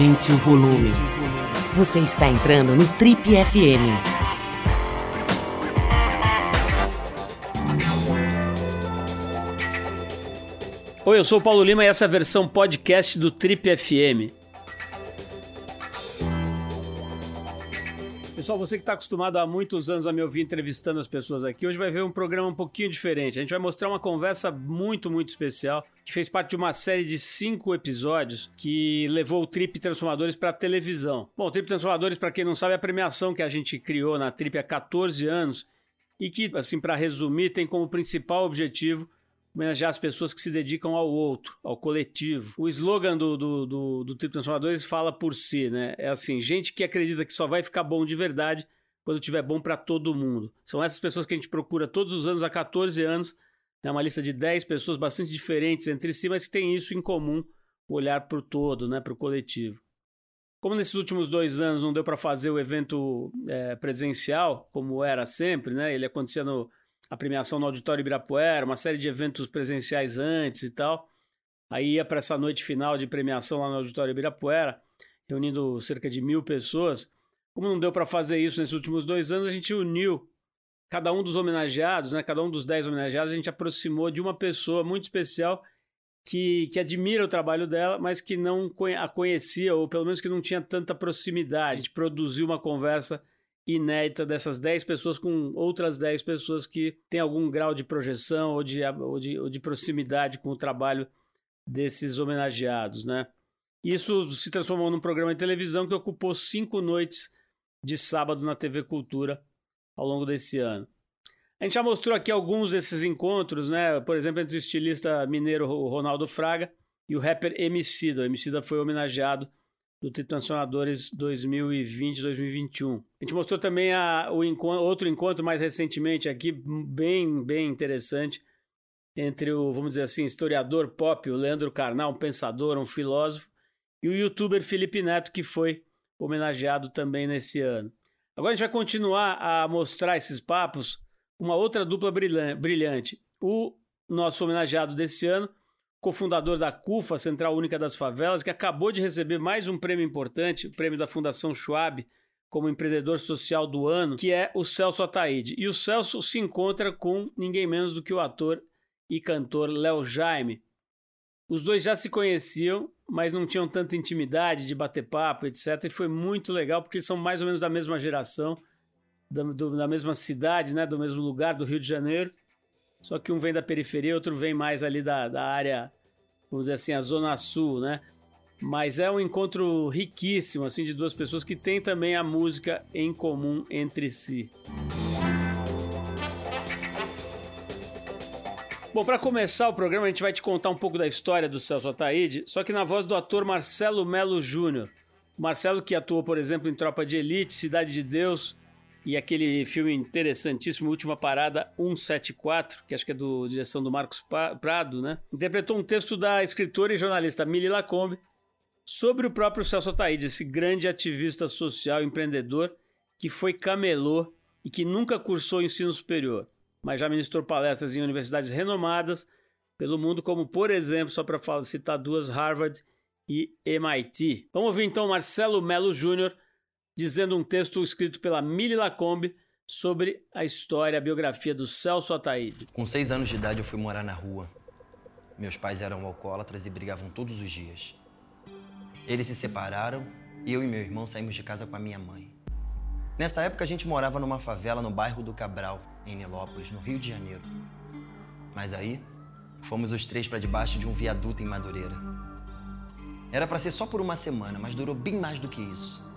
Aumente o volume. Você está entrando no Trip FM. Oi, eu sou o Paulo Lima e essa é a versão podcast do Trip FM. Pessoal, você que está acostumado há muitos anos a me ouvir entrevistando as pessoas aqui, hoje vai ver um programa um pouquinho diferente. A gente vai mostrar uma conversa muito, muito especial, que fez parte de uma série de cinco episódios que levou o Trip Transformadores para a televisão. Bom, o Trip Transformadores, para quem não sabe, é a premiação que a gente criou na Trip há 14 anos e que, assim, para resumir, tem como principal objetivo homenagear as pessoas que se dedicam ao outro, ao coletivo. O slogan do, do, do, do Trip Transformadores fala por si, né? É assim, gente que acredita que só vai ficar bom de verdade quando tiver bom para todo mundo. São essas pessoas que a gente procura todos os anos, há 14 anos. É uma lista de 10 pessoas bastante diferentes entre si, mas que tem isso em comum, olhar para o todo, né, para o coletivo. Como nesses últimos dois anos não deu para fazer o evento é, presencial, como era sempre, né? Ele acontecia no, a premiação no Auditório Ibirapuera, uma série de eventos presenciais antes e tal. Aí ia para essa noite final de premiação lá no Auditório Ibirapuera, reunindo cerca de mil pessoas. Como não deu para fazer isso nesses últimos dois anos, a gente uniu cada um dos homenageados, né, cada um dos dez homenageados, a gente aproximou de uma pessoa muito especial que, que admira o trabalho dela, mas que não a conhecia, ou pelo menos que não tinha tanta proximidade. A gente produziu uma conversa inédita dessas 10 pessoas com outras 10 pessoas que têm algum grau de projeção ou de, ou de, ou de proximidade com o trabalho desses homenageados, né? Isso se transformou num programa de televisão que ocupou cinco noites de sábado na TV Cultura ao longo desse ano. A gente já mostrou aqui alguns desses encontros, né? Por exemplo, entre o estilista mineiro Ronaldo Fraga e o rapper Emicida. O Emicida foi homenageado do Transformadores 2020-2021. A gente mostrou também a, o encontro, outro encontro mais recentemente aqui, bem, bem interessante, entre o, vamos dizer assim, historiador pop, o Leandro Carnal, um pensador, um filósofo, e o youtuber Felipe Neto, que foi homenageado também nesse ano. Agora a gente vai continuar a mostrar esses papos com uma outra dupla brilhante. O nosso homenageado desse ano cofundador da CUFA, Central Única das Favelas, que acabou de receber mais um prêmio importante, o prêmio da Fundação Schwab, como empreendedor social do ano, que é o Celso Ataíde. E o Celso se encontra com ninguém menos do que o ator e cantor Léo Jaime. Os dois já se conheciam, mas não tinham tanta intimidade de bater papo, etc. E foi muito legal, porque eles são mais ou menos da mesma geração, da, do, da mesma cidade, né, do mesmo lugar, do Rio de Janeiro. Só que um vem da periferia, outro vem mais ali da, da área, vamos dizer assim, a zona sul, né? Mas é um encontro riquíssimo, assim, de duas pessoas que têm também a música em comum entre si. Bom, para começar o programa, a gente vai te contar um pouco da história do Celso Ataíde, só que na voz do ator Marcelo Melo Júnior. Marcelo que atuou, por exemplo, em Tropa de Elite, Cidade de Deus, e aquele filme interessantíssimo, Última Parada 174, que acho que é do direção do Marcos Prado, né? Interpretou um texto da escritora e jornalista Mili Lacombe sobre o próprio Celso Ataíde, esse grande ativista social empreendedor que foi camelô e que nunca cursou ensino superior, mas já ministrou palestras em universidades renomadas pelo mundo, como por exemplo, só para citar duas, Harvard e MIT. Vamos ouvir então Marcelo Melo Júnior dizendo um texto escrito pela Mili Lacombe sobre a história, a biografia do Celso Ataíde. Com seis anos de idade eu fui morar na rua. Meus pais eram alcoólatras e brigavam todos os dias. Eles se separaram e eu e meu irmão saímos de casa com a minha mãe. Nessa época a gente morava numa favela no bairro do Cabral, em Nilópolis, no Rio de Janeiro. Mas aí, fomos os três para debaixo de um viaduto em Madureira. Era para ser só por uma semana, mas durou bem mais do que isso.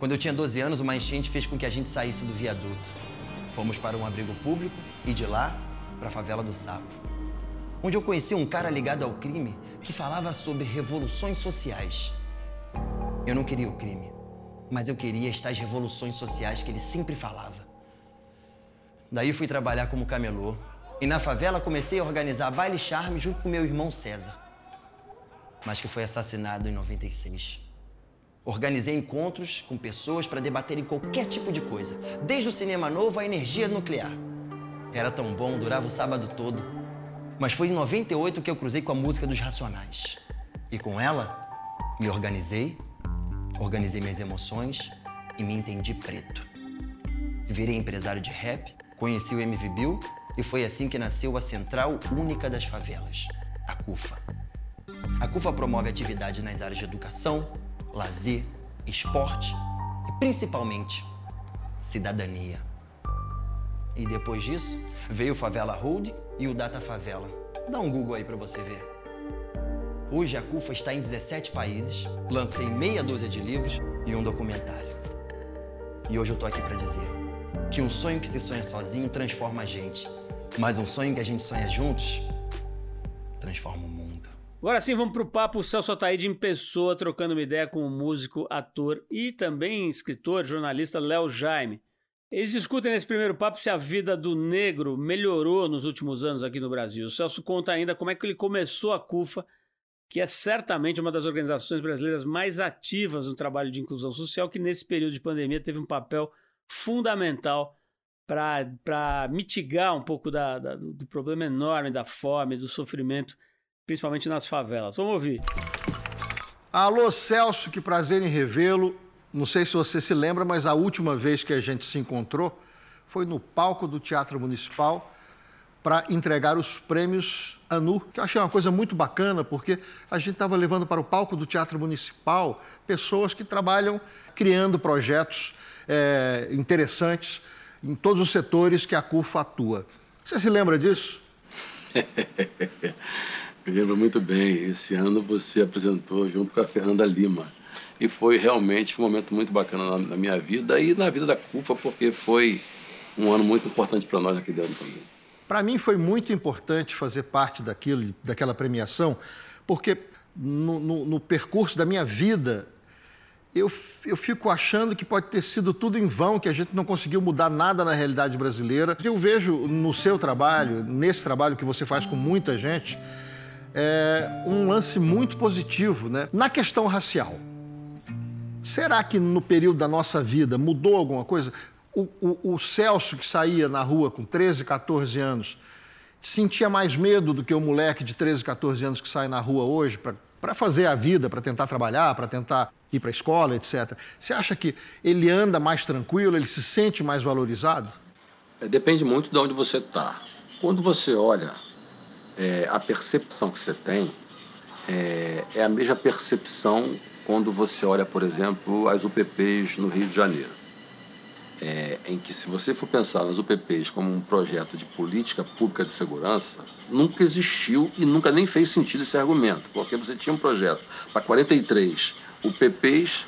Quando eu tinha 12 anos, uma enchente fez com que a gente saísse do viaduto. Fomos para um abrigo público e de lá para a favela do Sapo, onde eu conheci um cara ligado ao crime que falava sobre revoluções sociais. Eu não queria o crime, mas eu queria estas revoluções sociais que ele sempre falava. Daí fui trabalhar como camelô e na favela comecei a organizar baile charme junto com meu irmão César, mas que foi assassinado em 96. Organizei encontros com pessoas para debaterem qualquer tipo de coisa, desde o cinema novo à energia nuclear. Era tão bom, durava o sábado todo. Mas foi em 98 que eu cruzei com a música dos Racionais. E com ela, Me organizei, organizei minhas emoções e me entendi preto. Virei empresário de rap, conheci o MV Bill e foi assim que nasceu a Central Única das Favelas, a CUFA. A CUFA promove atividade nas áreas de educação, lazer, esporte e principalmente cidadania. E depois disso, veio o Favela Hold e o Data Favela. Dá um Google aí para você ver. Hoje a CUFA está em 17 países, lancei meia dúzia de livros e um documentário. E hoje eu tô aqui para dizer que um sonho que se sonha sozinho transforma a gente, mas um sonho que a gente sonha juntos transforma o mundo. Agora sim, vamos pro papo Celso Ataíde em pessoa, trocando uma ideia com o músico, ator e também escritor, jornalista Léo Jaime. Eles discutem nesse primeiro papo se a vida do negro melhorou nos últimos anos aqui no Brasil. O Celso conta ainda como é que ele começou a CUFA, que é certamente uma das organizações brasileiras mais ativas no trabalho de inclusão social, que nesse período de pandemia teve um papel fundamental para mitigar um pouco da, da, do problema enorme da fome, do sofrimento, principalmente nas favelas. Vamos ouvir. Alô, Celso, que prazer em revê-lo. Não sei se você se lembra, mas a última vez que a gente se encontrou foi no palco do Teatro Municipal para entregar os prêmios ANU, que eu achei uma coisa muito bacana, porque a gente estava levando para o palco do Teatro Municipal pessoas que trabalham criando projetos é, interessantes em todos os setores que a CUFA atua. Você se lembra disso? Me lembro muito bem. Esse ano você apresentou junto com a Fernanda Lima e foi realmente um momento muito bacana na, na minha vida e na vida da CUFA, porque foi um ano muito importante para nós aqui dentro também. Para mim foi muito importante fazer parte daquilo, daquela premiação, porque no, no, no percurso da minha vida eu, eu fico achando que pode ter sido tudo em vão, que a gente não conseguiu mudar nada na realidade brasileira. Eu vejo no seu trabalho, nesse trabalho que você faz com muita gente, é, um lance muito positivo né? na questão racial. Será que no período da nossa vida mudou alguma coisa? O, o, o, Celso, que saía na rua com 13, 14 anos, sentia mais medo do que o moleque de 13, 14 anos que sai na rua hoje para fazer a vida, para tentar trabalhar, para tentar ir para a escola, etc. Você acha que ele anda mais tranquilo, ele se sente mais valorizado? É, depende muito de onde você está. Quando você olha, é, a percepção que você tem é, é a mesma percepção quando você olha, por exemplo, as UPPs no Rio de Janeiro. É, em que, se você for pensar nas UPPs como um projeto de política pública de segurança, nunca existiu e nunca nem fez sentido esse argumento, porque você tinha um projeto para 43 UPPs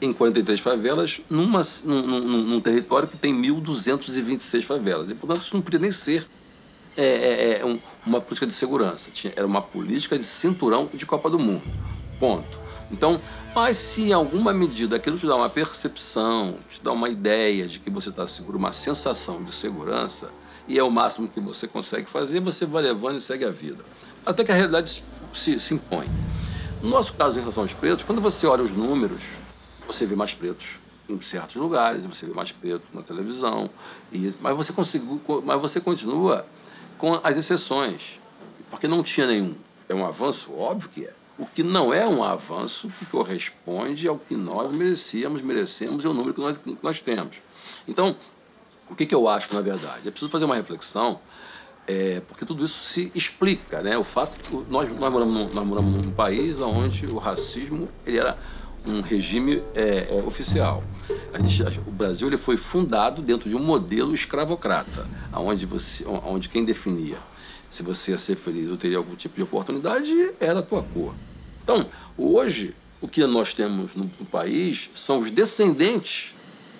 em 43 favelas numa, num, num, num território que tem 1.226 favelas. E, portanto, isso não podia nem ser é, é, é, um, uma política de segurança. Tinha, era uma política de cinturão de Copa do Mundo. Ponto. Então, mas se em alguma medida aquilo te dá uma percepção, te dá uma ideia de que você está seguro, uma sensação de segurança, e é o máximo que você consegue fazer, você vai levando e segue a vida. Até que a realidade se, se impõe. No nosso caso, em relação aos pretos, quando você olha os números, você vê mais pretos em certos lugares, você vê mais preto na televisão, e, mas, você mas você continua com as exceções, porque não tinha nenhum. É um avanço? Óbvio que é o que não é um avanço que corresponde ao que nós merecíamos, merecemos e ao número que nós, que nós temos. Então, o que, que eu acho, na verdade? É preciso fazer uma reflexão, é, porque tudo isso se explica, né? O fato nós, nós, moramos, nós moramos num país onde o racismo ele era um regime é, é, oficial. Gente, o Brasil ele foi fundado dentro de um modelo escravocrata, onde, você, onde quem definia se você ia ser feliz ou teria algum tipo de oportunidade, era a tua cor. Então, hoje, o que nós temos no, no país são os descendentes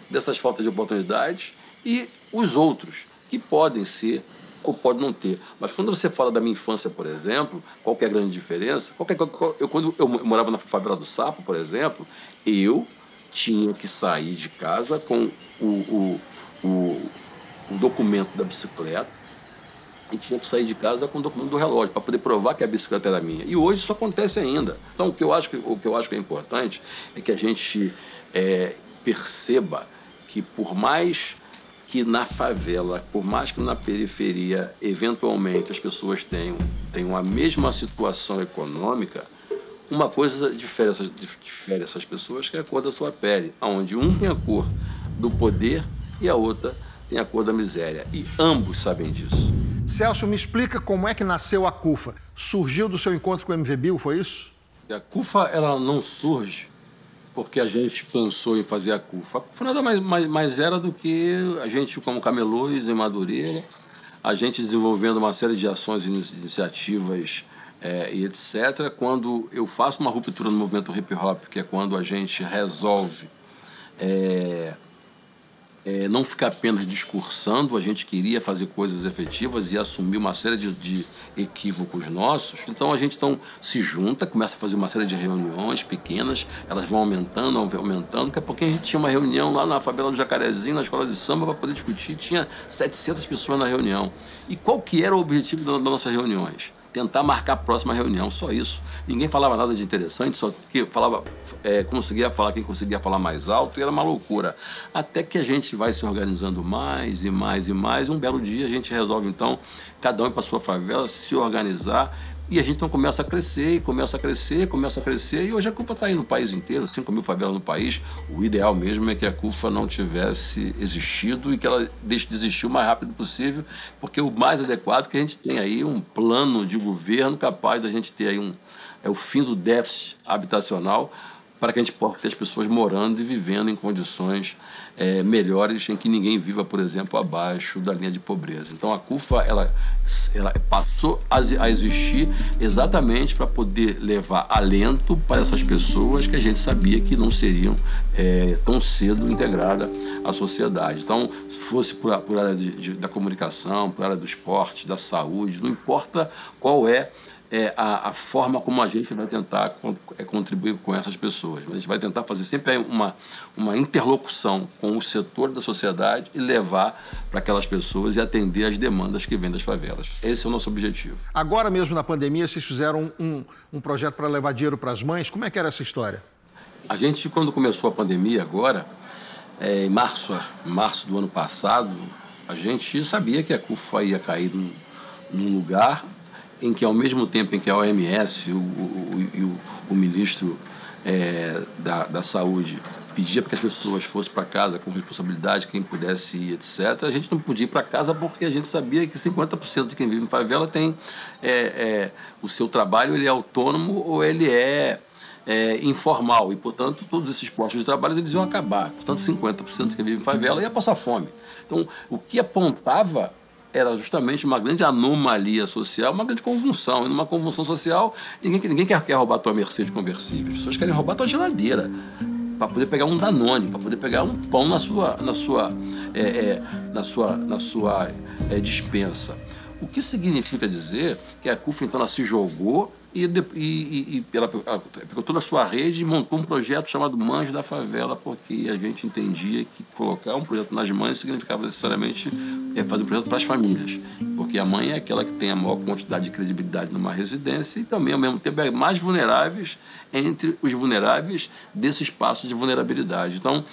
dessas faltas de oportunidades e os outros, que podem ser ou podem não ter. Mas quando você fala da minha infância, por exemplo, qual é a grande diferença? Qual é, qual, eu, quando eu morava na favela do Sapo, por exemplo, eu tinha que sair de casa com o, o, o, o documento da bicicleta, e tinha que sair de casa com o documento do relógio para poder provar que a bicicleta era minha. E hoje isso acontece ainda. Então o que eu acho que, o que, eu acho que é importante é que a gente é, perceba que por mais que na favela, por mais que na periferia, eventualmente as pessoas tenham, tenham a mesma situação econômica, uma coisa difere, difere essas pessoas, que é a cor da sua pele, onde um tem a cor do poder e a outra tem a cor da miséria. E ambos sabem disso. Celso, me explica como é que nasceu a CUFA. Surgiu do seu encontro com o MV Bill, foi isso? A CUFA ela não surge porque a gente pensou em fazer a CUFA. A CUFA nada mais, mais, mais era do que a gente, como Camelôs, em Madureira, a gente desenvolvendo uma série de ações e iniciativas é, e etc. Quando eu faço uma ruptura no movimento hip hop, que é quando a gente resolve é, é, não ficar apenas discursando, a gente queria fazer coisas efetivas e assumir uma série de, de, equívocos nossos. Então a gente então se junta, começa a fazer uma série de reuniões pequenas, elas vão aumentando, aumentando. Daqui a pouquinho a gente tinha uma reunião lá na favela do Jacarezinho, na escola de samba, para poder discutir. Tinha 700 pessoas na reunião. E qual que era o objetivo das nossas reuniões? Tentar marcar a próxima reunião, só isso. Ninguém falava nada de interessante, só que falava, é, conseguia falar quem conseguia falar mais alto, e era uma loucura. Até que a gente vai se organizando mais e mais e mais, um belo dia a gente resolve então, cada um para sua favela, se organizar e a gente então começa a crescer, começa a crescer, começa a crescer, e hoje a CUFA está aí no país inteiro, 5 mil favelas no país. O ideal mesmo é que a CUFA não tivesse existido e que ela deixe de existir o mais rápido possível, porque o mais adequado é que a gente tem aí um plano de governo capaz da gente ter aí um. É o fim do déficit habitacional para que a gente possa ter as pessoas morando e vivendo em condições é, melhores em que ninguém viva, por exemplo, abaixo da linha de pobreza. Então a CUFA ela, ela passou a, a existir exatamente para poder levar alento para essas pessoas que a gente sabia que não seriam é, tão cedo integradas à sociedade. Então, se fosse por, por área de, de, da comunicação, por área do esporte, da saúde, não importa qual é é, a, a, forma como a gente vai tentar é, contribuir com essas pessoas. A gente vai tentar fazer sempre uma, uma interlocução com o setor da sociedade e levar para aquelas pessoas e atender as demandas que vêm das favelas. Esse é o nosso objetivo. Agora mesmo na pandemia, vocês fizeram um, um projeto para levar dinheiro para as mães. Como é que era essa história? A gente, quando começou a pandemia agora, é, em março, março do ano passado, a gente sabia que a CUFA ia cair num, num lugar em que, ao mesmo tempo em que a OMS o, o, o, o ministro é, da, da Saúde pedia para que as pessoas fossem para casa com responsabilidade, quem pudesse ir, etc., a gente não podia ir para casa porque a gente sabia que 50% de quem vive em favela tem é, é, o seu trabalho, ele é autônomo ou ele é, é, informal e, portanto, todos esses postos de trabalho eles iam acabar. Portanto, 50% de quem vive em favela ia passar fome. Então, o que apontava era justamente uma grande anomalia social, uma grande convulsão. E numa convulsão social, ninguém, ninguém quer, quer roubar a tua Mercedes conversível. As pessoas querem roubar a tua geladeira para poder pegar um Danone, para poder pegar um pão na sua, na sua, é, é, na sua, na sua é, dispensa. O que significa dizer que a CUF então se jogou e, e, e ela pegou toda a sua rede e montou um projeto chamado Mães da Favela, porque a gente entendia que colocar um projeto nas mães significava necessariamente é, fazer um projeto para as famílias, porque a mãe é aquela que tem a maior quantidade de credibilidade numa residência e também, ao mesmo tempo, é mais vulneráveis entre os vulneráveis desse espaço de vulnerabilidade. Então,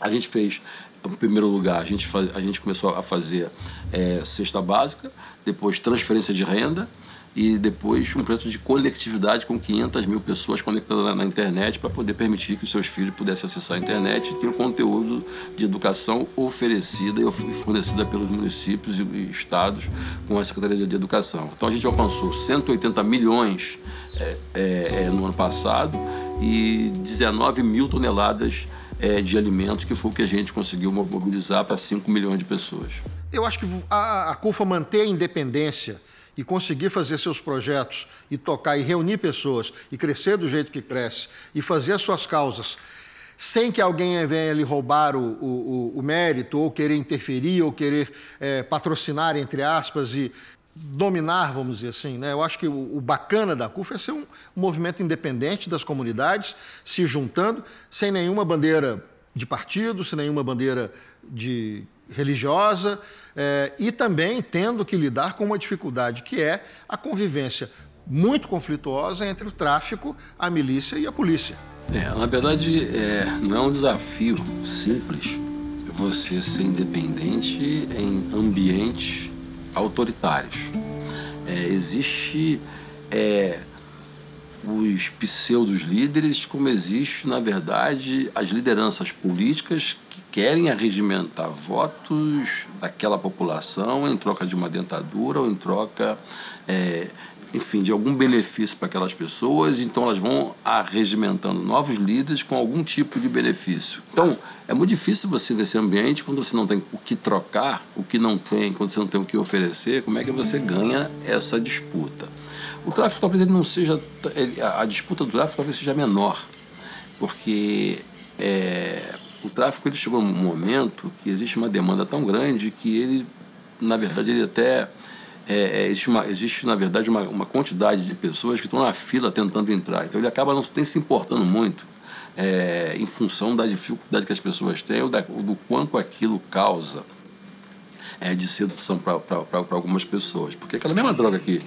a gente fez em primeiro lugar, a gente, faz, a gente começou a fazer é, cesta básica, depois transferência de renda, e depois um projeto de conectividade com 500 mil pessoas conectadas na, na internet para poder permitir que os seus filhos pudessem acessar a internet e ter o conteúdo de educação oferecida e fornecida pelos municípios e, estados com a Secretaria de Educação. Então a gente alcançou 180 milhões é, é, é, no ano passado e 19 mil toneladas é, de alimentos, que foi o que a gente conseguiu mobilizar para 5 milhões de pessoas. Eu acho que a, a CUFA manter a independência e conseguir fazer seus projetos e tocar e reunir pessoas e crescer do jeito que cresce e fazer as suas causas sem que alguém venha lhe roubar o, o, o mérito ou querer interferir ou querer é, patrocinar, entre aspas, e dominar, vamos dizer assim. Né? Eu acho que o, o bacana da CUF é ser um, um movimento independente das comunidades, se juntando, sem nenhuma bandeira de partido, sem nenhuma bandeira de religiosa, é, e também tendo que lidar com uma dificuldade que é a convivência muito conflituosa entre o tráfico, a milícia e a polícia. É, na verdade, é, não é um desafio simples você ser independente em ambientes autoritários. É, existe é, os pseudos líderes, como existe, na verdade, as lideranças políticas querem arregimentar votos daquela população em troca de uma dentadura ou em troca, é, enfim, de algum benefício para aquelas pessoas. Então, elas vão arregimentando novos líderes com algum tipo de benefício. Então, é muito difícil você, nesse ambiente, quando você não tem o que trocar, o que não tem, quando você não tem o que oferecer, como é que você ganha essa disputa? O tráfico talvez ele não seja. Ele, a disputa do tráfico talvez seja menor, porque é, o tráfico ele chegou a um momento que existe uma demanda tão grande que ele, na verdade, ele até. É, é, existe, uma, existe, na verdade, uma, uma quantidade de pessoas que estão na fila tentando entrar. Então ele acaba não nem se importando muito é, em função da dificuldade que as pessoas têm ou da, do quanto aquilo causa é, de sedução para algumas pessoas. Porque aquela mesma droga que,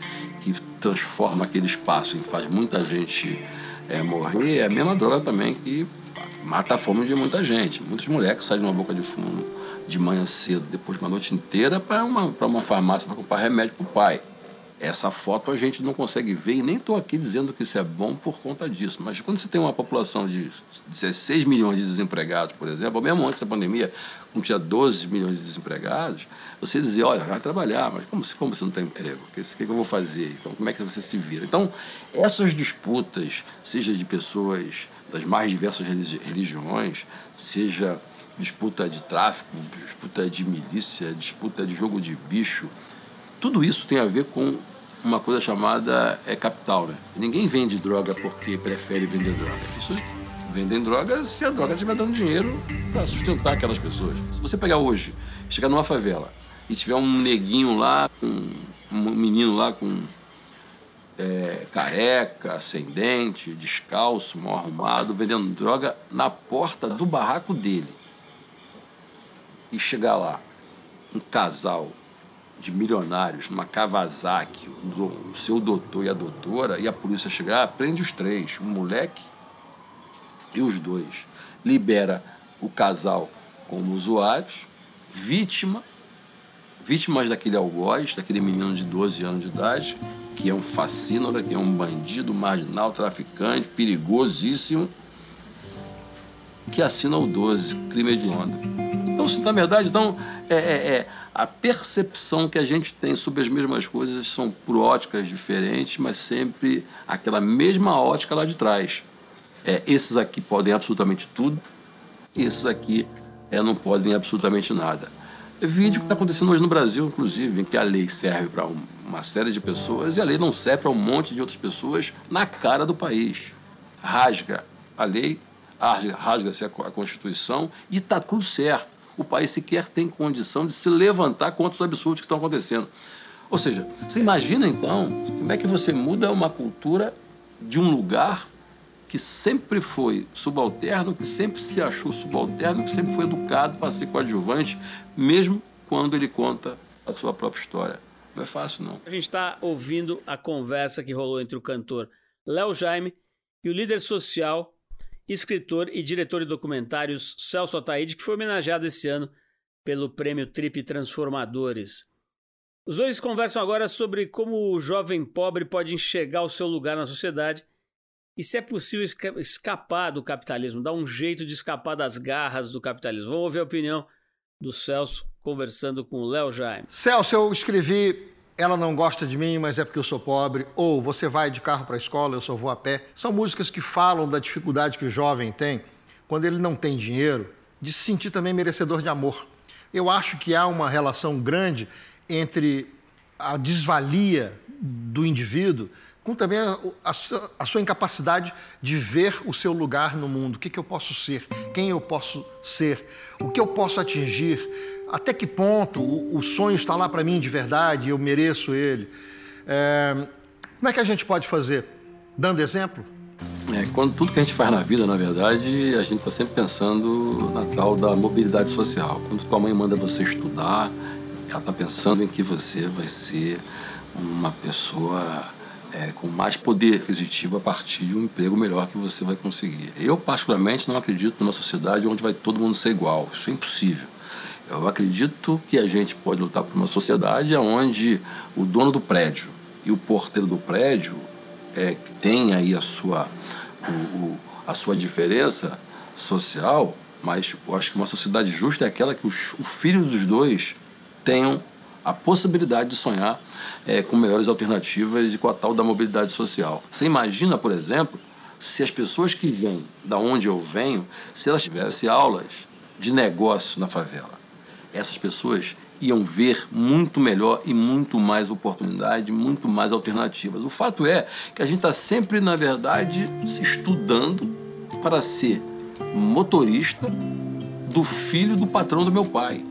que transforma aquele espaço e faz muita gente é, morrer é a mesma droga também que mata a fome de muita gente. Muitos moleques saem de uma boca de fumo de manhã cedo, depois de uma noite inteira, para uma, uma farmácia para comprar remédio para o pai. Essa foto a gente não consegue ver e nem estou aqui dizendo que isso é bom por conta disso. Mas quando você tem uma população de 16 milhões de desempregados, por exemplo, mesmo antes da pandemia, quando tinha 12 milhões de desempregados, você dizia, olha, vai trabalhar, mas como, como você não tem emprego? O que, que, eu vou fazer? Então, como é que você se vira? Então, essas disputas, seja de pessoas das mais diversas religiões, seja disputa de tráfico, disputa de milícia, disputa de jogo de bicho, tudo isso tem a ver com uma coisa chamada é, capital. Né? Ninguém vende droga porque prefere vender droga. As pessoas vendem droga se a droga estiver dando dinheiro para sustentar aquelas pessoas. Se você pegar hoje, chegar numa favela e tiver um neguinho lá, um, um menino lá com é, careca, ascendente, descalço, mal arrumado, vendendo droga na porta do barraco dele. E chegar lá, um casal de milionários numa Kawasaki, o seu doutor e a doutora, e a polícia chegar, prende os três, o moleque e os dois. Libera o casal como usuários, vítima, vítimas daquele algoz, daquele menino de 12 anos de idade, que é um fascínora, que é um bandido marginal, traficante, perigosíssimo, que assina o 12, crime hediondo. Então, na verdade, então, é, é, é a percepção que a gente tem sobre as mesmas coisas são por óticas diferentes, mas sempre aquela mesma ótica lá de trás. É, esses aqui podem absolutamente tudo, e esses aqui é, não podem absolutamente nada. Vídeo que está acontecendo hoje no Brasil, inclusive, em que a lei serve para um, uma série de pessoas e a lei não serve para um monte de outras pessoas na cara do país. Rasga a lei, rasga-se a Constituição e está tudo certo o país sequer tem condição de se levantar contra os absurdos que estão acontecendo. Ou seja, você imagina então como é que você muda uma cultura de um lugar que sempre foi subalterno, que sempre se achou subalterno, que sempre foi educado para ser coadjuvante, mesmo quando ele conta a sua própria história. Não é fácil, não. A gente está ouvindo a conversa que rolou entre o cantor Léo Jaime e o líder social escritor e diretor de documentários Celso Ataíde, que foi homenageado esse ano pelo prêmio Trip Transformadores. Os dois conversam agora sobre como o jovem pobre pode enxergar o seu lugar na sociedade e se é possível escapar do capitalismo, dar um jeito de escapar das garras do capitalismo. Vamos ouvir a opinião do Celso conversando com o Léo Jaime. Celso, eu escrevi ela não gosta de mim, mas é porque eu sou pobre, ou Você vai de carro para a escola, eu só vou a pé. São músicas que falam da dificuldade que o jovem tem quando ele não tem dinheiro, de se sentir também merecedor de amor. Eu acho que há uma relação grande entre a desvalia do indivíduo com também a, a, sua, a, sua, incapacidade de ver o seu lugar no mundo. O que, que eu posso ser? Quem eu posso ser? O que eu posso atingir? Até que ponto o, o sonho está lá para mim de verdade, eu mereço ele? É, como é que a gente pode fazer? Dando exemplo? É, quando tudo que a gente faz na vida, na verdade, a gente está sempre pensando na tal da mobilidade social. Quando tua mãe manda você estudar, ela está pensando em que você vai ser uma pessoa é, com mais poder aquisitivo a partir de um emprego melhor que você vai conseguir. Eu, particularmente, não acredito numa sociedade onde vai todo mundo ser igual. Isso é impossível. Eu acredito que a gente pode lutar por uma sociedade onde o dono do prédio e o porteiro do prédio é, tem aí a sua, o, o, a sua diferença social, mas eu acho que uma sociedade justa é aquela que os, o filho dos dois tenham a possibilidade de sonhar é, com melhores alternativas e com a tal da mobilidade social. Você imagina, por exemplo, se as pessoas que vêm da onde eu venho, se elas tivessem aulas de negócio na favela, essas pessoas iam ver muito melhor e muito mais oportunidade, muito mais alternativas. O fato é que a gente está sempre, na verdade, se estudando para ser motorista do filho do patrão do meu pai.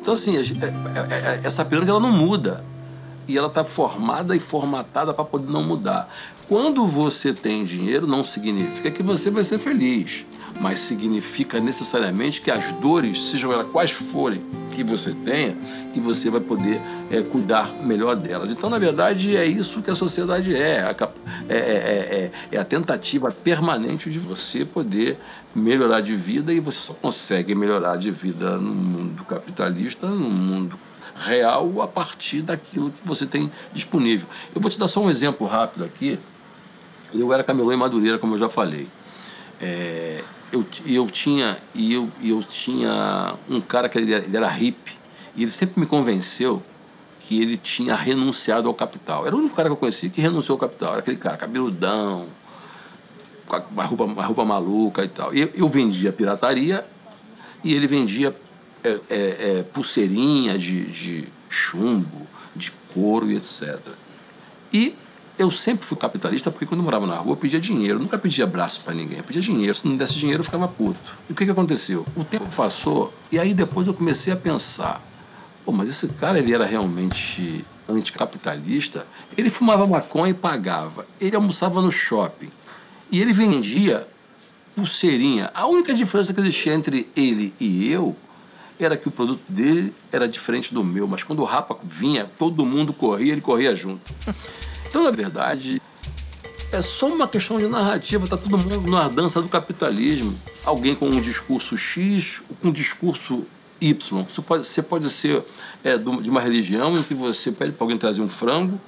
Então, assim, é, é, é, essa pirâmide ela não muda. E ela está formada e formatada para poder não mudar. Quando você tem dinheiro, não significa que você vai ser feliz mas significa necessariamente que as dores, sejam elas quais forem que você tenha, que você vai poder é, cuidar melhor delas. Então, na verdade, é isso que a sociedade é. É, é, é, é a tentativa permanente de você poder melhorar de vida e você só consegue melhorar de vida no mundo capitalista, no mundo real, a partir daquilo que você tem disponível. Eu vou te dar só um exemplo rápido aqui. Eu era camelô em Madureira, como eu já falei. É, eu, eu tinha e eu, eu tinha um cara que ele, ele era hippie e ele sempre me convenceu que ele tinha renunciado ao capital. Era o único cara que eu conhecia que renunciou ao capital. Era aquele cara, cabeludão, com uma roupa, uma roupa maluca e tal. E eu vendia pirataria e ele vendia é, é, é, pulseirinha de, de chumbo, de couro e etc. E eu sempre fui capitalista porque quando eu morava na rua eu pedia dinheiro, eu nunca pedia braço para ninguém, eu pedia dinheiro. Se não desse dinheiro eu ficava puto. E o que, que aconteceu? O tempo passou e aí depois eu comecei a pensar: pô, mas esse cara ele era realmente anticapitalista? Ele fumava maconha e pagava, ele almoçava no shopping e ele vendia pulseirinha. A única diferença que existia entre ele e eu era que o produto dele era diferente do meu, mas quando o rapa vinha, todo mundo corria, ele corria junto. Então, na verdade, é só uma questão de narrativa, está todo mundo na dança do capitalismo. Alguém com um discurso X, com um discurso Y. Você pode, você pode ser é, de uma religião em que você pede para alguém trazer um frango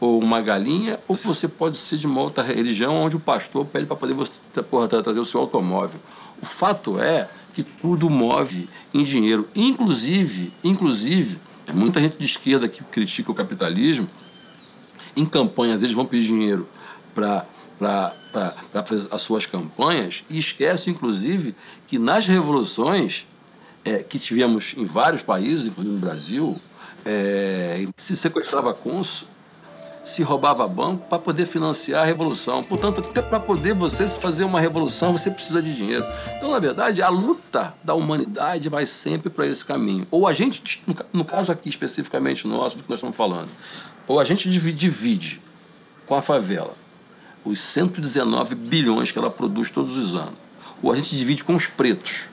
ou uma galinha, ou você pode ser de uma outra religião onde o pastor pede para poder você porra, trazer o seu automóvel. O fato é que tudo move em dinheiro, inclusive, inclusive, muita gente de esquerda que critica o capitalismo em campanhas eles vão pedir dinheiro para as suas campanhas e esquece, inclusive, que nas revoluções é, que tivemos em vários países, inclusive no Brasil, é, se sequestrava cônsul, se roubava banco para poder financiar a revolução. Portanto, até para poder você fazer uma revolução, você precisa de dinheiro. Então, na verdade, a luta da humanidade vai sempre para esse caminho. Ou a gente, no caso aqui especificamente nosso, do que nós estamos falando, ou a gente divide com a favela os 119 bilhões que ela produz todos os anos, ou a gente divide com os pretos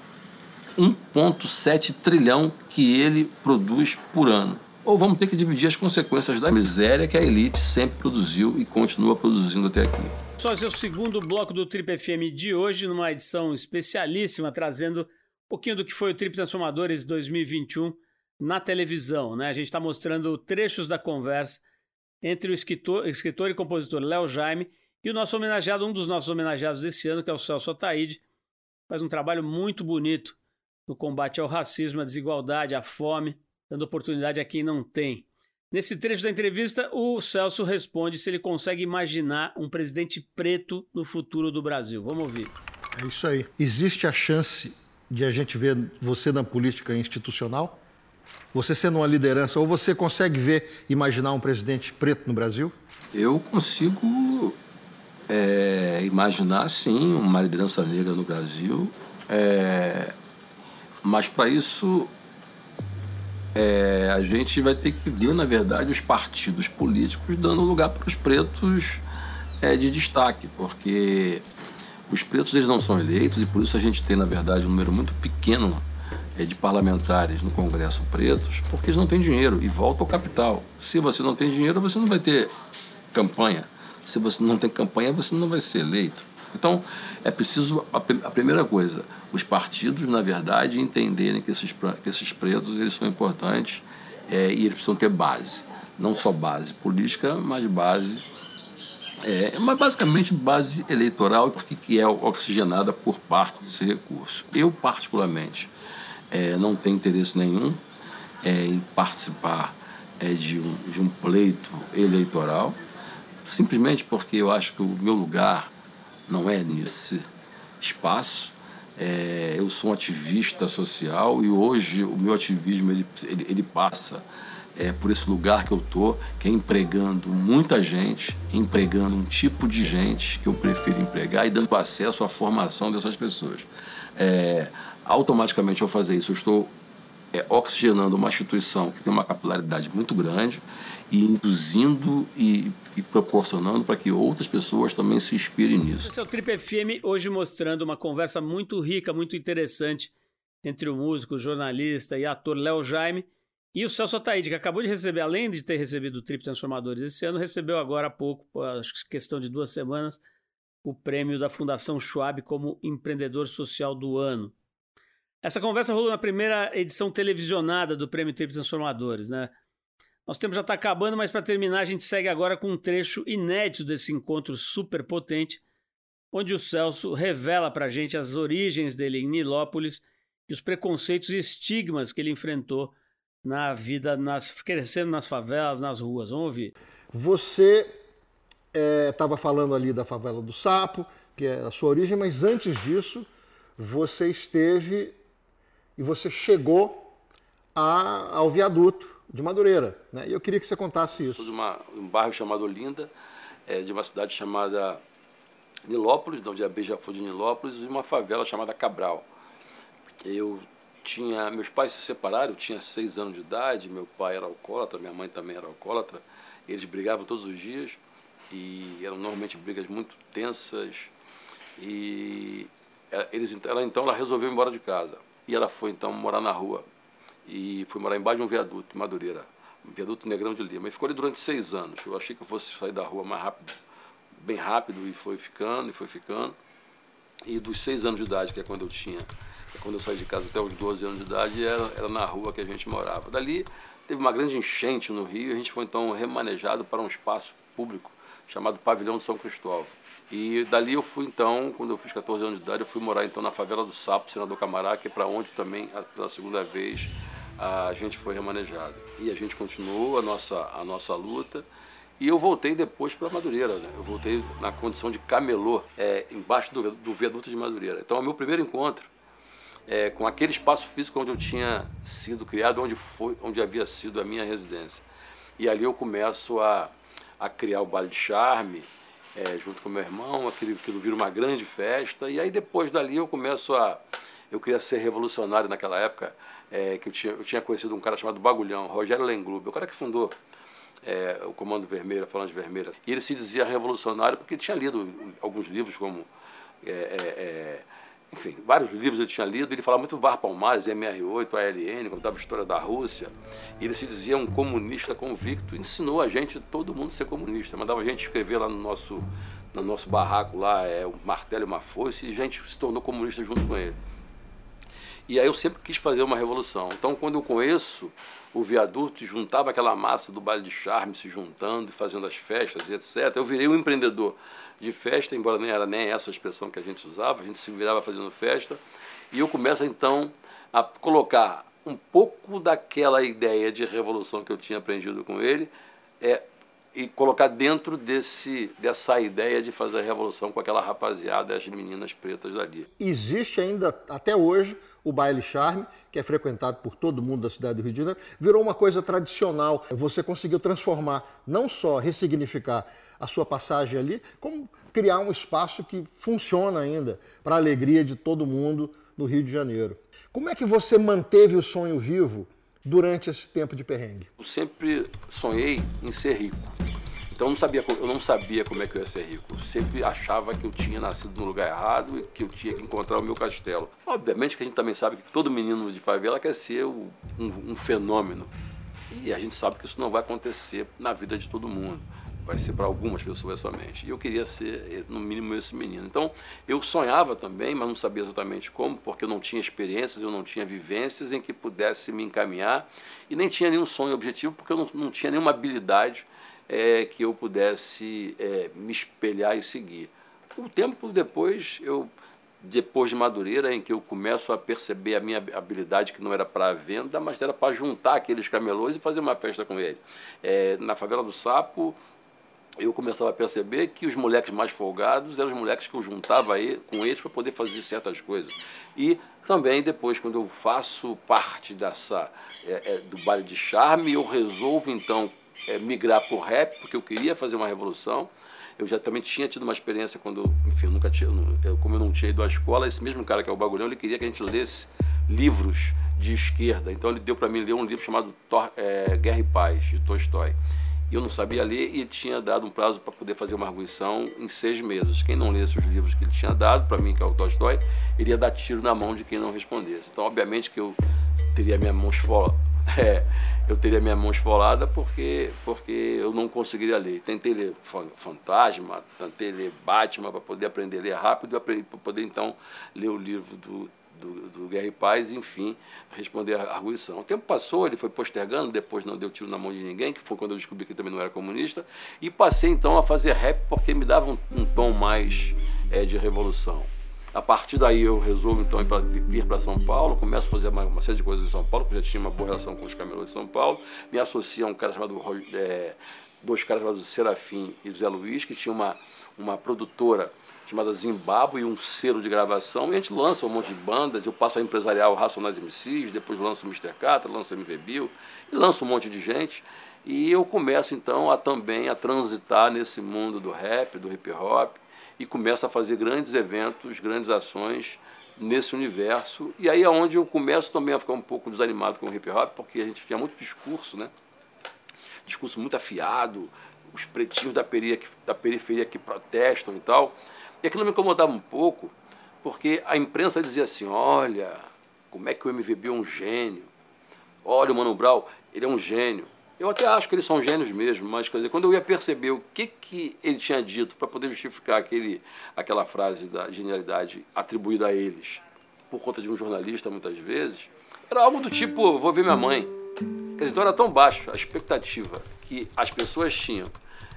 1,7 trilhão que ele produz por ano. Ou vamos ter que dividir as consequências da miséria que a elite sempre produziu e continua produzindo até aqui. Só esse é o segundo bloco do Trip FM de hoje, numa edição especialíssima, trazendo um pouquinho do que foi o Trip Transformadores 2021 na televisão. Né? A gente está mostrando trechos da conversa entre o escritor, escritor e compositor Léo Jaime e o nosso homenageado, um dos nossos homenageados desse ano, que é o Celso Ataíde, faz um trabalho muito bonito no combate ao racismo, à desigualdade, à fome, dando oportunidade a quem não tem. Nesse trecho da entrevista, o Celso responde se ele consegue imaginar um presidente preto no futuro do Brasil. Vamos ouvir. É isso aí. Existe a chance de a gente ver você na política institucional? Você sendo uma liderança, ou você consegue ver, imaginar um presidente preto no Brasil? Eu consigo é, imaginar, sim, uma liderança negra no Brasil, é, mas para isso é, a gente vai ter que ver, na verdade, os partidos políticos dando lugar para os pretos é, de destaque, porque os pretos eles não são eleitos e por isso a gente tem, na verdade, um número muito pequeno de parlamentares no Congresso pretos, porque eles não têm dinheiro e volta ao capital. Se você não tem dinheiro, você não vai ter campanha. Se você não tem campanha, você não vai ser eleito. Então, é preciso, a, a primeira coisa, os partidos, na verdade, entenderem que esses, que esses pretos eles são importantes é, e eles precisam ter base. Não só base política, mas base É, mas basicamente base eleitoral, porque que é oxigenada por parte desse recurso. Eu, particularmente, é, não tenho interesse nenhum é, em participar é, de, um, de um pleito eleitoral, simplesmente porque eu acho que o meu lugar não é nesse espaço. É, eu sou um ativista social e hoje o meu ativismo ele, ele, ele passa é, por esse lugar que eu tô, que é empregando muita gente, empregando um tipo de gente que eu prefiro empregar e dando acesso à formação dessas pessoas. É, automaticamente ao fazer isso, eu estou é, oxigenando uma instituição que tem uma capilaridade muito grande e induzindo e, e proporcionando para que outras pessoas também se inspirem nisso. Esse é o FM, hoje mostrando uma conversa muito rica, muito interessante entre o músico, jornalista e ator Léo Jaime e o Celso Ataíde, que acabou de receber, além de ter recebido o Trip Transformadores esse ano, recebeu agora há pouco, acho que questão de duas semanas, o prêmio da Fundação Schwab como empreendedor social do ano. Essa conversa rolou na primeira edição televisionada do Prêmio Trip Transformadores, né? Nosso tempo já está acabando, mas para terminar a gente segue agora com um trecho inédito desse encontro super potente, onde o Celso revela para a gente as origens dele em Nilópolis e os preconceitos e estigmas que ele enfrentou na vida, nas, crescendo nas favelas, nas ruas. Vamos ouvir. Você estava é, falando ali da favela do Sapo, que é a sua origem, mas antes disso, você esteve e você chegou a, ao viaduto de Madureira. Né? E eu queria que você contasse isso. Sou de uma, um bairro chamado Olinda, é, de uma cidade chamada Nilópolis, de onde a Beija foi de Nilópolis, e uma favela chamada Cabral. Eu tinha meus pais se separaram, eu tinha seis anos de idade, meu pai era alcoólatra, minha mãe também era alcoólatra. Eles brigavam todos os dias e eram normalmente brigas muito tensas. E eles, ela então ela resolveu ir embora de casa e ela foi então morar na rua e foi morar embaixo de um viaduto, em Madureira, um viaduto Negrão de Lima. E ficou ali durante seis anos. Eu achei que eu fosse sair da rua mais rápido, bem rápido e foi ficando e foi ficando. E dos seis anos de idade, que é quando eu tinha quando eu saí de casa até os 12 anos de idade, era, era na rua que a gente morava. Dali teve uma grande enchente no Rio, a gente foi então remanejado para um espaço público chamado Pavilhão de São Cristóvão. E dali eu fui então, quando eu fiz 14 anos de idade, eu fui morar então na favela do Sapo, Senador Camará, que é para onde também, pela segunda vez, a gente foi remanejado. E a gente continuou a nossa, a nossa luta. E eu voltei depois para Madureira, né? Eu voltei na condição de camelô, é, embaixo do, do viaduto de Madureira. Então, é o meu primeiro encontro é, com aquele espaço físico onde eu tinha sido criado, onde, foi, onde havia sido a minha residência. E ali eu começo a, a criar o baile de charme, é, junto com meu irmão, aquilo, aquilo vira uma grande festa. E aí depois dali eu começo a. Eu queria ser revolucionário naquela época, é, que eu tinha, eu tinha conhecido um cara chamado Bagulhão, Rogério Lenglube, o cara que fundou é, o Comando Vermelho, a Falange Vermelha. E ele se dizia revolucionário porque ele tinha lido alguns livros como. É, é, é enfim, vários livros ele tinha lido, ele falava muito VAR Palmares, MR8, ALN, contava a história da Rússia. Ele se dizia um comunista convicto, ensinou a gente, todo mundo, a ser comunista. Mandava a gente escrever lá no nosso, no nosso barraco, lá, é, um martelo e uma foice, e a gente se tornou comunista junto com ele. E aí eu sempre quis fazer uma revolução. Então, quando eu conheço o viaduto e juntava aquela massa do baile de charme se juntando e fazendo as festas e etc., eu virei um empreendedor de festa, embora nem era nem essa a expressão que a gente usava, a gente se virava fazendo festa, e eu começo então a colocar um pouco daquela ideia de revolução que eu tinha aprendido com ele, é, e colocar dentro desse, dessa ideia de fazer a revolução com aquela rapaziada, as meninas pretas dali. Existe ainda, até hoje, o baile charme, que é frequentado por todo mundo da cidade do Rio de Janeiro, virou uma coisa tradicional. Você conseguiu transformar, não só ressignificar a sua passagem ali, como criar um espaço que funciona ainda para a alegria de todo mundo no Rio de Janeiro. Como é que você manteve o sonho vivo durante esse tempo de perrengue? Eu sempre sonhei em ser rico. Então eu não sabia, eu não sabia como é que eu ia ser rico. Eu sempre achava que eu tinha nascido no lugar errado e que eu tinha que encontrar o meu castelo. Obviamente que a gente também sabe que todo menino de favela quer ser um, um fenômeno. E a gente sabe que isso não vai acontecer na vida de todo mundo vai ser para algumas pessoas somente. E eu queria ser, no mínimo, esse menino. Então, eu sonhava também, mas não sabia exatamente como, porque eu não tinha experiências, eu não tinha vivências em que pudesse me encaminhar, e nem tinha nenhum sonho objetivo, porque eu não, não tinha nenhuma habilidade é, que eu pudesse é, me espelhar e seguir. O tempo depois, eu depois de Madureira, em que eu começo a perceber a minha habilidade que não era para venda, mas era para juntar aqueles camelôs e fazer uma festa com ele. É, na favela do Sapo, eu começava a perceber que os moleques mais folgados eram os moleques que eu juntava aí, com eles para poder fazer certas coisas. E também depois, quando eu faço parte dessa é, é, do baile de charme, eu resolvo então é, migrar para o rap, porque eu queria fazer uma revolução. Eu já também tinha tido uma experiência quando, enfim, eu nunca tinha, eu, como eu não tinha ido à escola, esse mesmo cara que é o Bagulhão, ele queria que a gente lesse livros de esquerda. Então ele deu para mim ler um livro chamado é, Guerra e Paz, de Tolstói. E eu não sabia ler e tinha dado um prazo para poder fazer uma arguição em seis meses. Quem não lesse os livros que ele tinha dado, para mim, que é o Tolstói, iria dar tiro na mão de quem não respondesse. Então, obviamente que eu teria minha mão esfolada. É, eu teria minha mão esfolada porque, porque eu não conseguiria ler. Tentei ler Fantasma, tentei ler Batman para poder aprender a ler rápido, para poder então ler o livro do, do, do Guerra e Paz, enfim, responder a arguição. O tempo passou, ele foi postergando, depois não deu tiro na mão de ninguém, que foi quando eu descobri que ele também não era comunista, e passei então a fazer rap porque me dava um, um tom mais é, de revolução. A partir daí eu resolvo então ir pra, vir para São Paulo, começo a fazer uma, uma, série de coisas em São Paulo, porque já tinha uma boa relação com os camelôs de São Paulo, me associo a um cara chamado, é, dois caras chamados Serafim e Zé Luiz, que tinha uma, uma produtora chamada Zimbábue um selo de gravação, e a gente lança um monte de bandas, eu passo a empresarial Racionais MCs, depois lanço o Mr. Catra, lanço o MV Bill, lanço um monte de gente, e eu começo então a também a transitar nesse mundo do rap, do hip hop, e começo a fazer grandes eventos, grandes ações nesse universo. E aí é onde eu começo também a ficar um pouco desanimado com o hip hop, porque a gente tinha muito discurso, né? Discurso muito afiado, os pretinhos da periferia, da periferia que protestam e tal. E aquilo me incomodava um pouco, porque a imprensa dizia assim: olha, como é que o MVB é um gênio. Olha, o Mano Brown, ele é um gênio. Eu até acho que eles são gênios mesmo, mas dizer, quando eu ia perceber o que, que ele tinha dito para poder justificar aquele, aquela frase da genialidade atribuída a eles, por conta de um jornalista muitas vezes, era algo do tipo: vou ver minha mãe. Quer dizer, então era tão baixo a expectativa que as pessoas tinham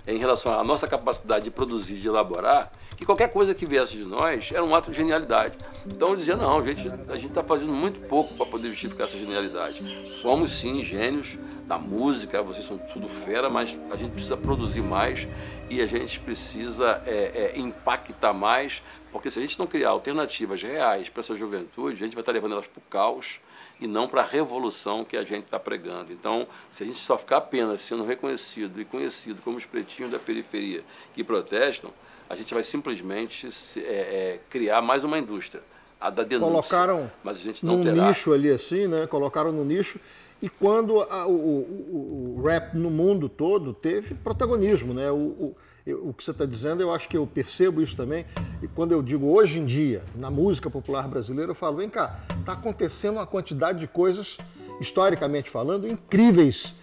em relação à nossa capacidade de produzir, de elaborar, que qualquer coisa que viesse de nós era um ato de genialidade. Então eu dizia, não, gente, a gente está fazendo muito pouco para poder justificar essa genialidade. Somos sim gênios da música, vocês são tudo fera, mas a gente precisa produzir mais e a gente precisa é, é, impactar mais, porque se a gente não criar alternativas reais para essa juventude, a gente vai estar levando elas para o caos e não para a revolução que a gente está pregando. Então, se a gente só ficar apenas sendo reconhecido e conhecido como os pretinhos da periferia que protestam, a gente vai simplesmente é, é, criar mais uma indústria, a da denúncia. Colocaram mas a gente não num terá... nicho ali assim, né? Colocaram no nicho. E quando a, o, o, o, rap no mundo todo teve protagonismo, né? O, o, que você está dizendo, eu acho que eu percebo isso também. E quando eu digo hoje em dia, na música popular brasileira, eu falo, vem cá, está acontecendo uma quantidade de coisas, historicamente falando, incríveis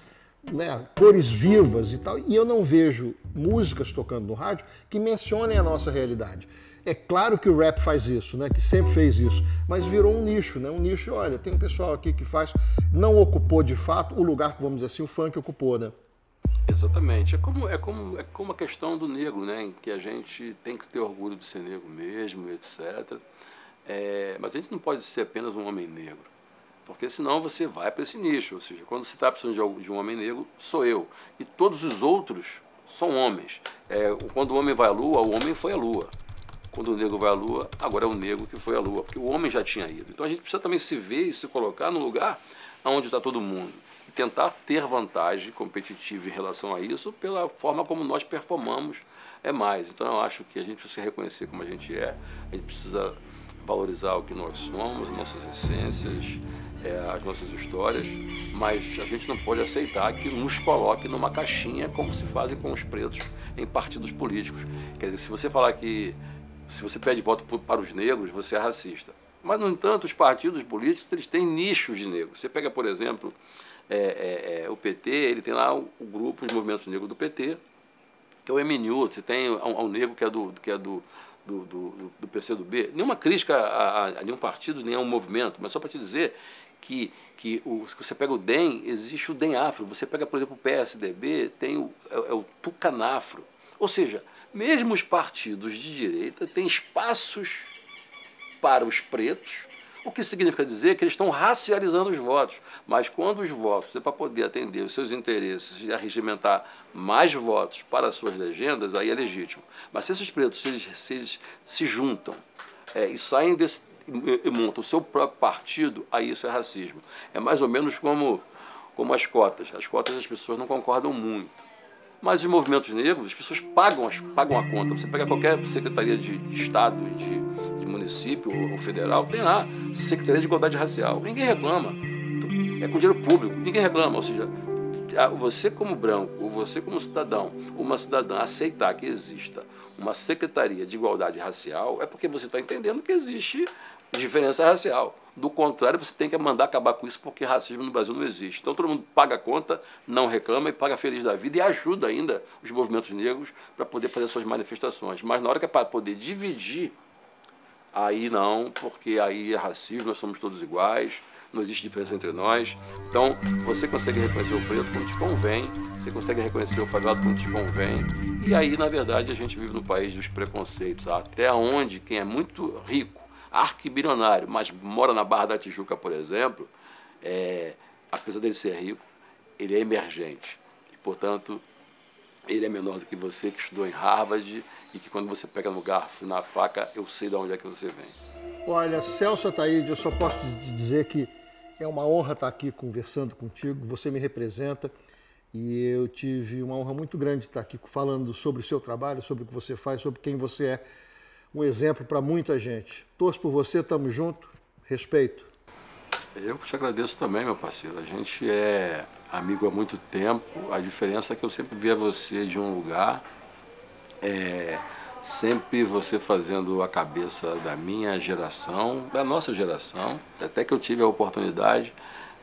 né, cores vivas e tal, e eu não vejo músicas tocando no rádio que mencionem a nossa realidade. É claro que o rap faz isso, né? Que sempre fez isso, mas virou um nicho, né? Um nicho, olha, tem um pessoal aqui que faz, não ocupou de fato o lugar que vamos dizer assim o funk ocupou, né? Exatamente. É como é como é como a questão do negro, né? Que a gente tem que ter orgulho de ser negro mesmo, etc. É, mas a gente não pode ser apenas um homem negro porque senão você vai para esse nicho. Ou seja, quando você está precisando de um homem negro, sou eu. E todos os outros são homens. É, quando o homem vai à lua, o homem foi à lua. Quando o negro vai à lua, agora é o negro que foi à lua, porque o homem já tinha ido. Então a gente precisa também se ver e se colocar no lugar onde está todo mundo. E tentar ter vantagem competitiva em relação a isso pela forma como nós performamos é mais. Então eu acho que a gente precisa se reconhecer como a gente é, a gente precisa valorizar o que nós somos, nossas essências, é, as nossas histórias, mas a gente não pode aceitar que nos coloque numa caixinha como se fazem com os pretos em partidos políticos. Quer dizer, se você falar que se você pede voto para os negros, você é racista. Mas, no entanto, os partidos políticos eles têm nichos de negros. Você pega, por exemplo, é, é, é o PT, ele tem lá o, o, grupo de movimentos negros do PT, que é o MNU, você tem um negro que é do, que é do, do, do, do PCdoB. Nenhuma crítica a, a, a nenhum partido, nem a um movimento, mas só para te dizer que, que o, se você pega o DEM, existe o DEM afro. Você pega, por exemplo, o PSDB, tem o, é, é o tucanafro. Ou seja, mesmo os partidos de direita têm espaços para os pretos, o que significa dizer que eles estão racializando os votos. Mas quando os votos é para poder atender os seus interesses e arregimentar mais votos para as suas legendas, aí é legítimo. Mas se esses pretos se se, se juntam é, e saem desse, e, e montam o seu próprio partido, aí isso é racismo. É mais ou menos como, como as cotas. As cotas as pessoas não concordam muito. Mas os movimentos negros, as pessoas pagam, pagam a conta. Você pega qualquer secretaria de, de Estado, de, de município ou federal, tem lá Secretaria de Igualdade Racial. Ninguém reclama. É com dinheiro público, ninguém reclama. Ou seja, você como branco, ou você como cidadão, uma cidadã aceitar que exista uma Secretaria de Igualdade Racial, é porque você está entendendo que existe diferença racial. Do contrário, você tem que mandar acabar com isso, porque racismo no Brasil não existe. Então todo mundo paga a conta, não reclama e paga feliz da vida e ajuda ainda os movimentos negros para poder fazer suas manifestações. Mas na hora que é para poder dividir, aí não, porque aí é racismo, nós somos todos iguais, não existe diferença entre nós. Então você consegue reconhecer o preto quando te convém, você consegue reconhecer o favelado quando te convém. E aí, na verdade, a gente vive no país dos preconceitos, até onde quem é muito rico arquibilionário, mas mora na Barra da Tijuca, por exemplo, é, apesar dele ser rico, ele é emergente. E, portanto, ele é menor do que você, que estudou em Harvard e que quando você pega no garfo na faca, eu sei de onde é que você vem. Olha, Celso Ataíde, eu só posso te dizer que é uma honra estar aqui conversando contigo, você me representa e eu tive uma honra muito grande estar aqui falando sobre o seu trabalho, sobre o que você faz, sobre quem você é um exemplo para muita gente. Torço por você, estamos juntos, respeito. Eu te agradeço também, meu parceiro. A gente é amigo há muito tempo. A diferença é que eu sempre via você de um lugar, é, sempre você fazendo a cabeça da minha geração, da nossa geração. Até que eu tive a oportunidade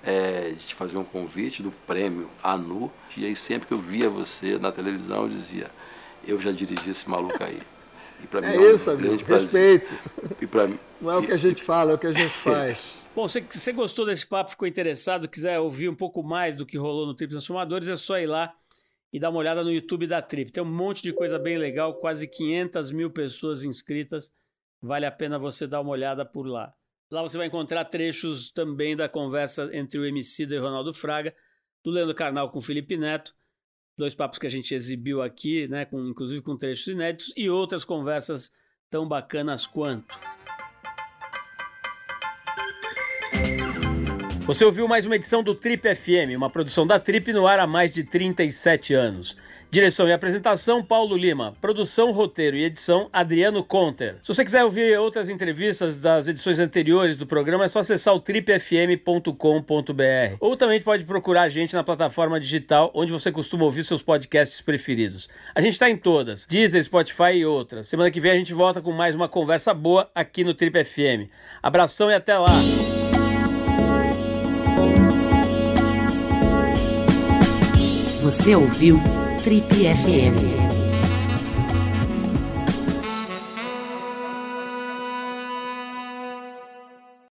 é, de te fazer um convite do prêmio ANU. E aí sempre que eu via você na televisão, eu dizia, eu já dirigi esse maluco aí. E para é mim é isso, um amigo, respeito. E pra, Não é o que a gente fala, é o que a gente faz. Bom, se você gostou desse papo, ficou interessado, quiser ouvir um pouco mais do que rolou no Trip Transformadores, é só ir lá e dar uma olhada no YouTube da Trip. Tem um monte de coisa bem legal, quase 500 mil pessoas inscritas. Vale a pena você dar uma olhada por lá. Lá você vai encontrar trechos também da conversa entre o MC e Ronaldo Fraga, do Leandro Carnal com o Felipe Neto dois papos que a gente exibiu aqui, né, com, inclusive com trechos inéditos, e outras conversas tão bacanas quanto. Você ouviu mais uma edição do Trip FM, uma produção da Trip no ar há mais de 37 anos. Direção e apresentação, Paulo Lima. Produção, roteiro e edição, Adriano Conter. Se você quiser ouvir outras entrevistas das edições anteriores do programa, é só acessar o tripfm.com.br. Ou também pode procurar a gente na plataforma digital onde você costuma ouvir seus podcasts preferidos. A gente está em todas, Deezer, Spotify e outras. Semana que vem a gente volta com mais uma conversa boa aqui no Trip FM. Abração e até lá! Você ouviu? Trip FM.